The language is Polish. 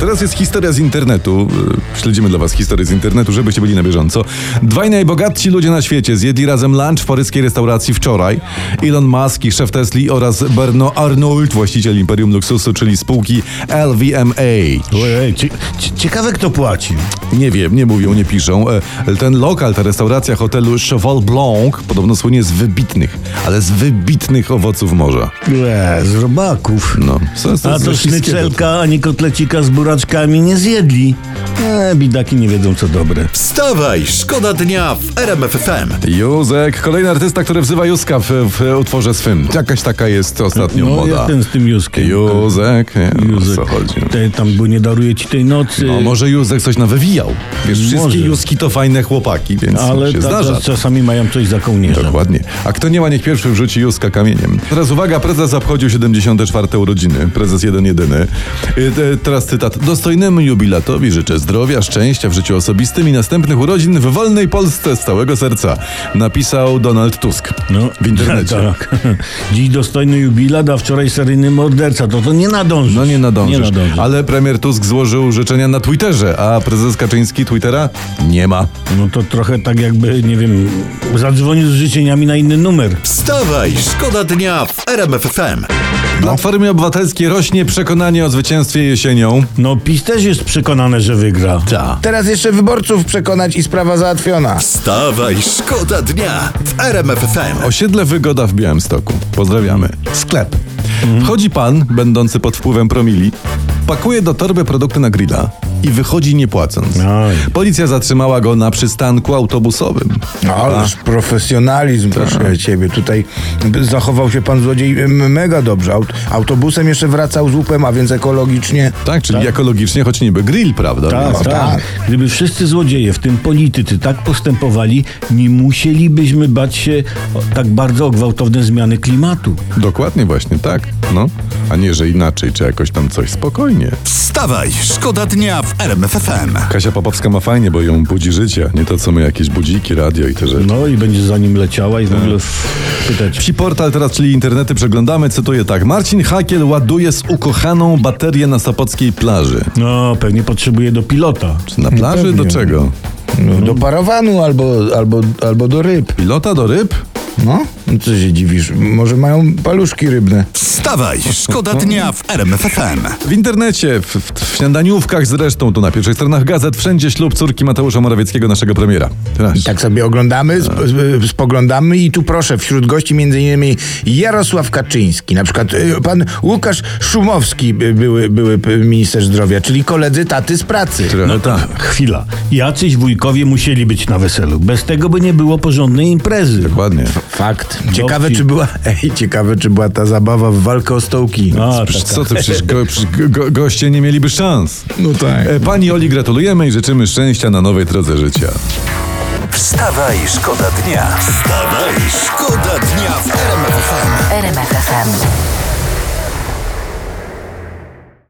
Teraz jest historia z internetu. Y, Śledzimy dla Was historię z internetu, żebyście byli na bieżąco. Dwaj najbogatsi ludzie na świecie zjedli razem lunch w paryskiej restauracji wczoraj. Elon Musk i szef Tesli oraz Bernard Arnault, właściciel Imperium Luksusu, czyli spółki LVMH. Ojej, cie, cie, ciekawe kto płaci. Nie wiem, nie mówią, nie piszą. E, Ten lokal, ta restauracja hotelu Cheval Blanc podobno słynie z wybitnych, ale z wybitnych owoców morza. Łe, z robaków. No, co- co A z to sznycelka, ani kotlecika z buraczkami nie zjedli. E, bidaki nie wiedzą co dobre. Wstawaj, szkoda dnia w RMF FM. Józek, kolejny artysta, który wzywa Józka w, w utworze swym. Jakaś taka jest ostatnio No moda. jak ten z tym Józkiem. Józek, nie, no, Józek. o co chodzi? Te, tam, bo nie daruje ci tej nocy. No może Józek coś nawywijał. Wiesz, wszystkie Może. Józki to fajne chłopaki, więc ale się ta, zdarza. czasami mają coś za kołnierzem. Dokładnie. A kto nie ma, niech pierwszy wrzuci Józka kamieniem. Teraz uwaga, prezes obchodził 74. urodziny. Prezes jeden jedyny. Y, te- Teraz cytat. Dostojnemu jubilatowi życzę zdrowia, szczęścia w życiu osobistym i następnych urodzin w wolnej Polsce z całego serca. Napisał Donald Tusk No, w internecie. Tak. Dziś dostojny jubilat, a wczoraj seryjny morderca. To to nie nadąży. No nie nadążysz. Nie nadążysz. Ale premier Tusk złożył życzenia na Twitterze, a prezes Kaczyński Twittera nie ma. No to trochę tak jakby, nie wiem, zadzwonił z życzeniami na inny numer. Wstawaj, szkoda dnia w RMF FM. Platformie Obywatelskiej rośnie przekonanie o zwycięstwie jesienią. No PiS też jest przekonany, że wygra. Ta. Teraz jeszcze wyborców przekonać i sprawa załatwiona. Wstawaj, szkoda dnia w RMF FM. Osiedle Wygoda w Białymstoku. Pozdrawiamy. Sklep. Wchodzi pan, będący pod wpływem promili, pakuje do torby produkty na grilla i wychodzi nie płacąc. Oj. Policja zatrzymała go na przystanku autobusowym. No, ależ profesjonalizm, proszę ciebie. Tutaj zachował się pan złodziej mega dobrze. Aut- Autobusem jeszcze wracał z łupem, a więc ekologicznie. Tak, czyli ekologicznie, choć niby grill, prawda? Tak, Więc- tak. tak. Gdyby wszyscy złodzieje, w tym politycy, tak postępowali, nie musielibyśmy bać się tak bardzo o gwałtowne zmiany klimatu. Dokładnie właśnie tak. No. A nie, że inaczej, czy jakoś tam coś spokojnie. Wstawaj, szkoda dnia w RMF FM. Kasia Popowska ma fajnie, bo ją budzi życie, nie to co my jakieś budziki, radio i te rzeczy. No i będzie za nim leciała i w ogóle w- pytać. Psi portal teraz, czyli internety przeglądamy, cytuję tak. Marcin Hakiel ładuje z ukochaną baterię na Sopockiej plaży. No, pewnie potrzebuje do pilota. Na plaży do czego? No, do parawanu albo, albo, albo do ryb. Pilota do ryb? No, No co się dziwisz? Może mają paluszki rybne. Wstawaj, szkoda dnia w RMF FM. W internecie, w, w, w śniadaniówkach zresztą, tu na pierwszych stronach gazet, wszędzie ślub córki Mateusza Morawieckiego, naszego premiera. Teraz. Tak sobie oglądamy, sp- sp- spoglądamy i tu proszę, wśród gości między innymi Jarosław Kaczyński, na przykład y, pan Łukasz Szumowski, by- były, były minister zdrowia, czyli koledzy taty z pracy. No tak. Chwila. Jacyś wujkowie musieli być na weselu. Bez tego by nie było porządnej imprezy. Dokładnie. Fakt. Ciekawe, Dowcip. czy była, ej, ciekawe, czy była ta zabawa w walkę o stołki. A, Przecież tak, co ty, przecież, go, przecież go, goście nie mieliby szans. No tak. E, Pani Oli gratulujemy i życzymy szczęścia na nowej drodze życia. Wstawaj, szkoda dnia. Wstawaj,